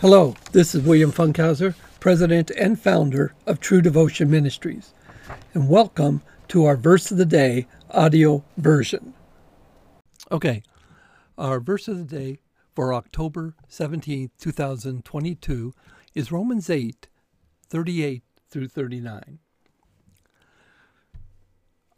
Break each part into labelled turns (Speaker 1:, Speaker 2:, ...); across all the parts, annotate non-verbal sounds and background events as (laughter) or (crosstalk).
Speaker 1: Hello, this is William Funkhauser, President and founder of True Devotion Ministries, and welcome to our Verse of the Day audio version. Okay, our verse of the day for October 17, 2022 is Romans 8, 38 through 39.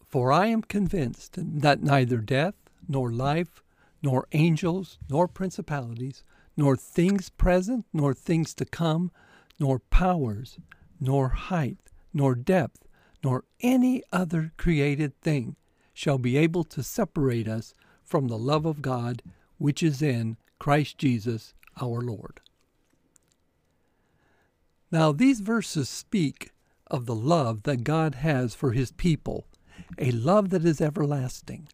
Speaker 1: For I am convinced that neither death, nor life, nor angels, nor principalities, nor things present, nor things to come, nor powers, nor height, nor depth, nor any other created thing shall be able to separate us from the love of God which is in Christ Jesus our Lord. Now, these verses speak of the love that God has for his people, a love that is everlasting.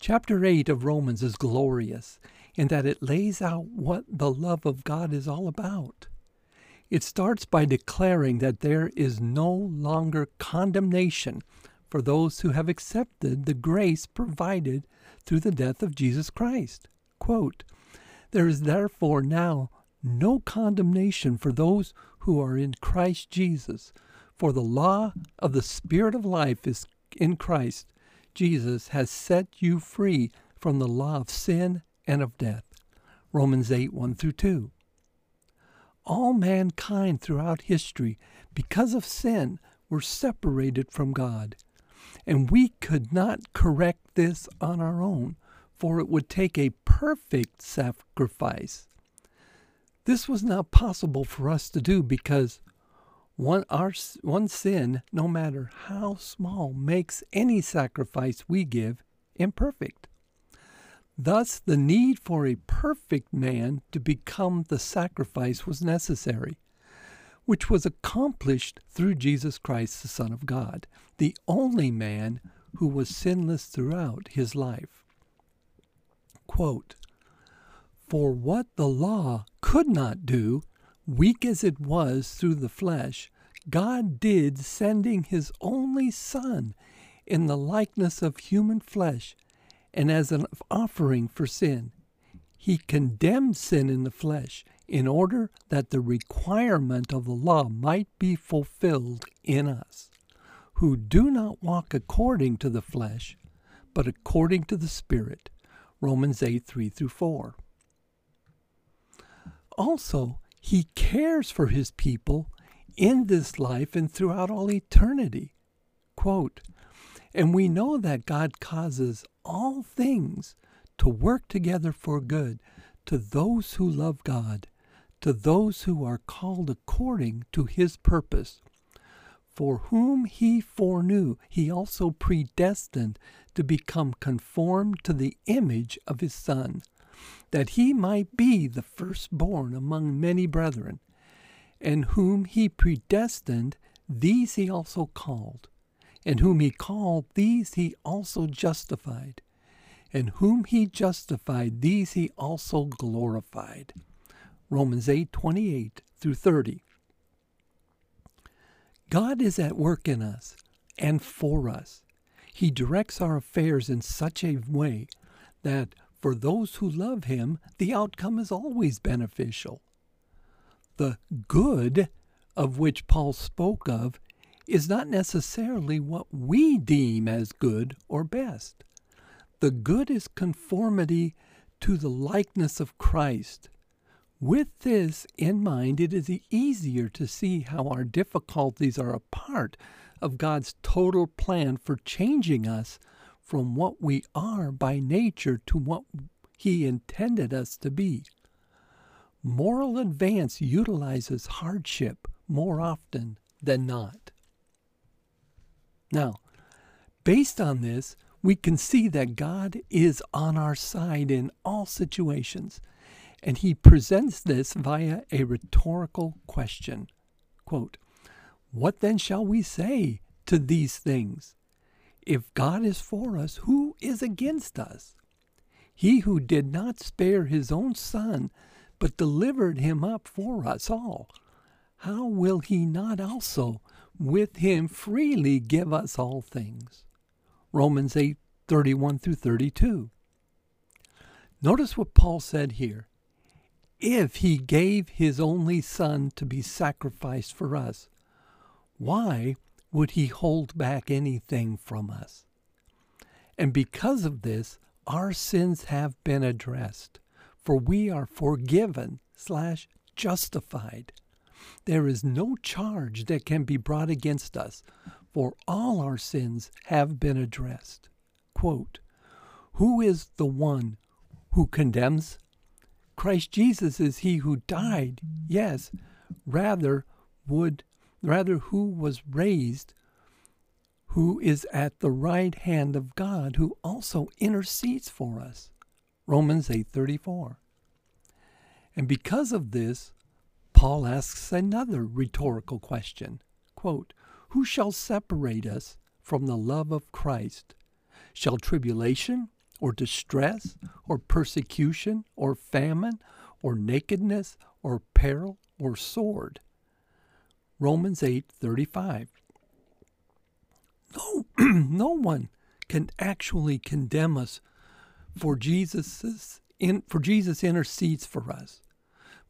Speaker 1: Chapter 8 of Romans is glorious in that it lays out what the love of God is all about. It starts by declaring that there is no longer condemnation for those who have accepted the grace provided through the death of Jesus Christ. Quote, there is therefore now no condemnation for those who are in Christ Jesus, for the law of the Spirit of life is in Christ Jesus has set you free from the law of sin and of death. Romans 8 1 through 2. All mankind throughout history, because of sin, were separated from God. And we could not correct this on our own, for it would take a perfect sacrifice. This was not possible for us to do because one, our, one sin, no matter how small, makes any sacrifice we give imperfect. Thus, the need for a perfect man to become the sacrifice was necessary, which was accomplished through Jesus Christ, the Son of God, the only man who was sinless throughout his life. Quote, For what the law could not do, weak as it was through the flesh, God did, sending his only Son in the likeness of human flesh and as an offering for sin. He condemned sin in the flesh in order that the requirement of the law might be fulfilled in us, who do not walk according to the flesh, but according to the Spirit. Romans 8 3 through 4. Also, he cares for his people in this life and throughout all eternity. Quote, and we know that God causes all things to work together for good to those who love God, to those who are called according to his purpose. For whom he foreknew, he also predestined to become conformed to the image of his Son, that he might be the firstborn among many brethren. And whom he predestined, these he also called. And whom he called, these he also justified. And whom he justified, these he also glorified. Romans 8 28 through 30. God is at work in us and for us. He directs our affairs in such a way that for those who love him, the outcome is always beneficial. The good of which Paul spoke of is not necessarily what we deem as good or best. The good is conformity to the likeness of Christ. With this in mind, it is easier to see how our difficulties are a part of God's total plan for changing us from what we are by nature to what He intended us to be. Moral advance utilizes hardship more often than not. Now, based on this, we can see that God is on our side in all situations, and he presents this via a rhetorical question. Quote, what then shall we say to these things? If God is for us, who is against us? He who did not spare his own son, but delivered him up for us all, how will he not also with him freely give us all things. Romans 8 31 through 32. Notice what Paul said here. if he gave his only Son to be sacrificed for us, why would he hold back anything from us? And because of this, our sins have been addressed, for we are forgiven slash justified. There is no charge that can be brought against us, for all our sins have been addressed. Quote, Who is the one who condemns? Christ Jesus is he who died, yes, rather would rather who was raised, who is at the right hand of God, who also intercedes for us. Romans 8:34. And because of this, Paul asks another rhetorical question. Quote, Who shall separate us from the love of Christ? Shall tribulation or distress or persecution or famine or nakedness or peril or sword? Romans 8:35. No (clears throat) no one can actually condemn us for Jesus's in, for Jesus intercedes for us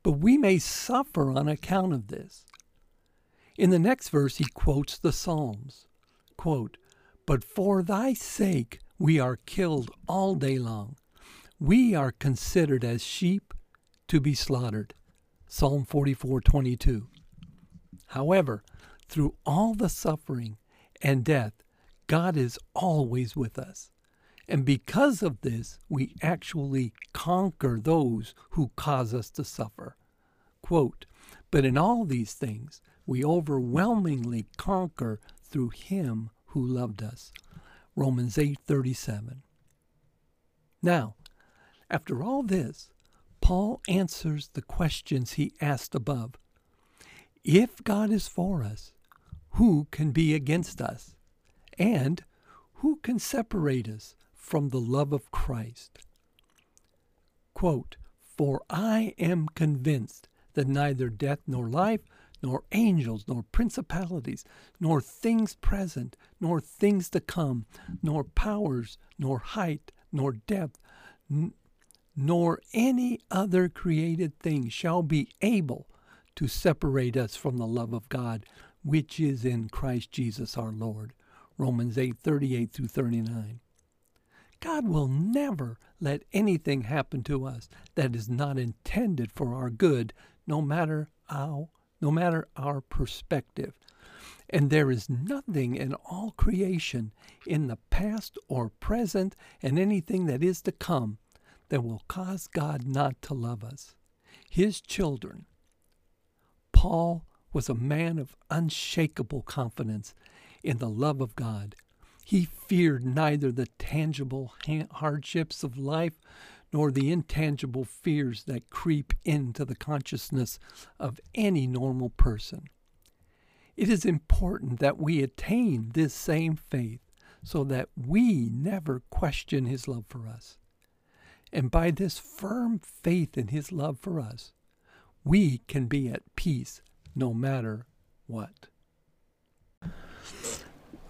Speaker 1: but we may suffer on account of this. In the next verse, he quotes the Psalms quote, But for thy sake we are killed all day long. We are considered as sheep to be slaughtered. Psalm 44 22. However, through all the suffering and death, God is always with us. And because of this, we actually conquer those who cause us to suffer. Quote, but in all these things, we overwhelmingly conquer through him who loved us. Romans 8:37. Now, after all this, Paul answers the questions he asked above. If God is for us, who can be against us? And who can separate us from the love of Christ. Quote, For I am convinced that neither death nor life, nor angels, nor principalities, nor things present, nor things to come, nor powers, nor height, nor depth, n- nor any other created thing shall be able to separate us from the love of God, which is in Christ Jesus our Lord. Romans 8 38 through 39. God will never let anything happen to us that is not intended for our good, no matter how, no matter our perspective. And there is nothing in all creation, in the past or present, and anything that is to come, that will cause God not to love us. His children. Paul was a man of unshakable confidence in the love of God he feared neither the tangible hardships of life nor the intangible fears that creep into the consciousness of any normal person. It is important that we attain this same faith so that we never question his love for us. And by this firm faith in his love for us, we can be at peace no matter what.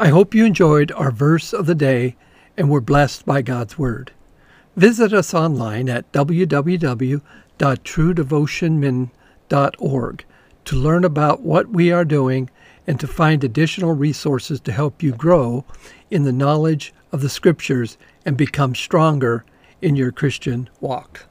Speaker 1: I hope you enjoyed our verse of the day and were blessed by God's Word. Visit us online at www.truedevotionmin.org to learn about what we are doing and to find additional resources to help you grow in the knowledge of the Scriptures and become stronger in your Christian walk.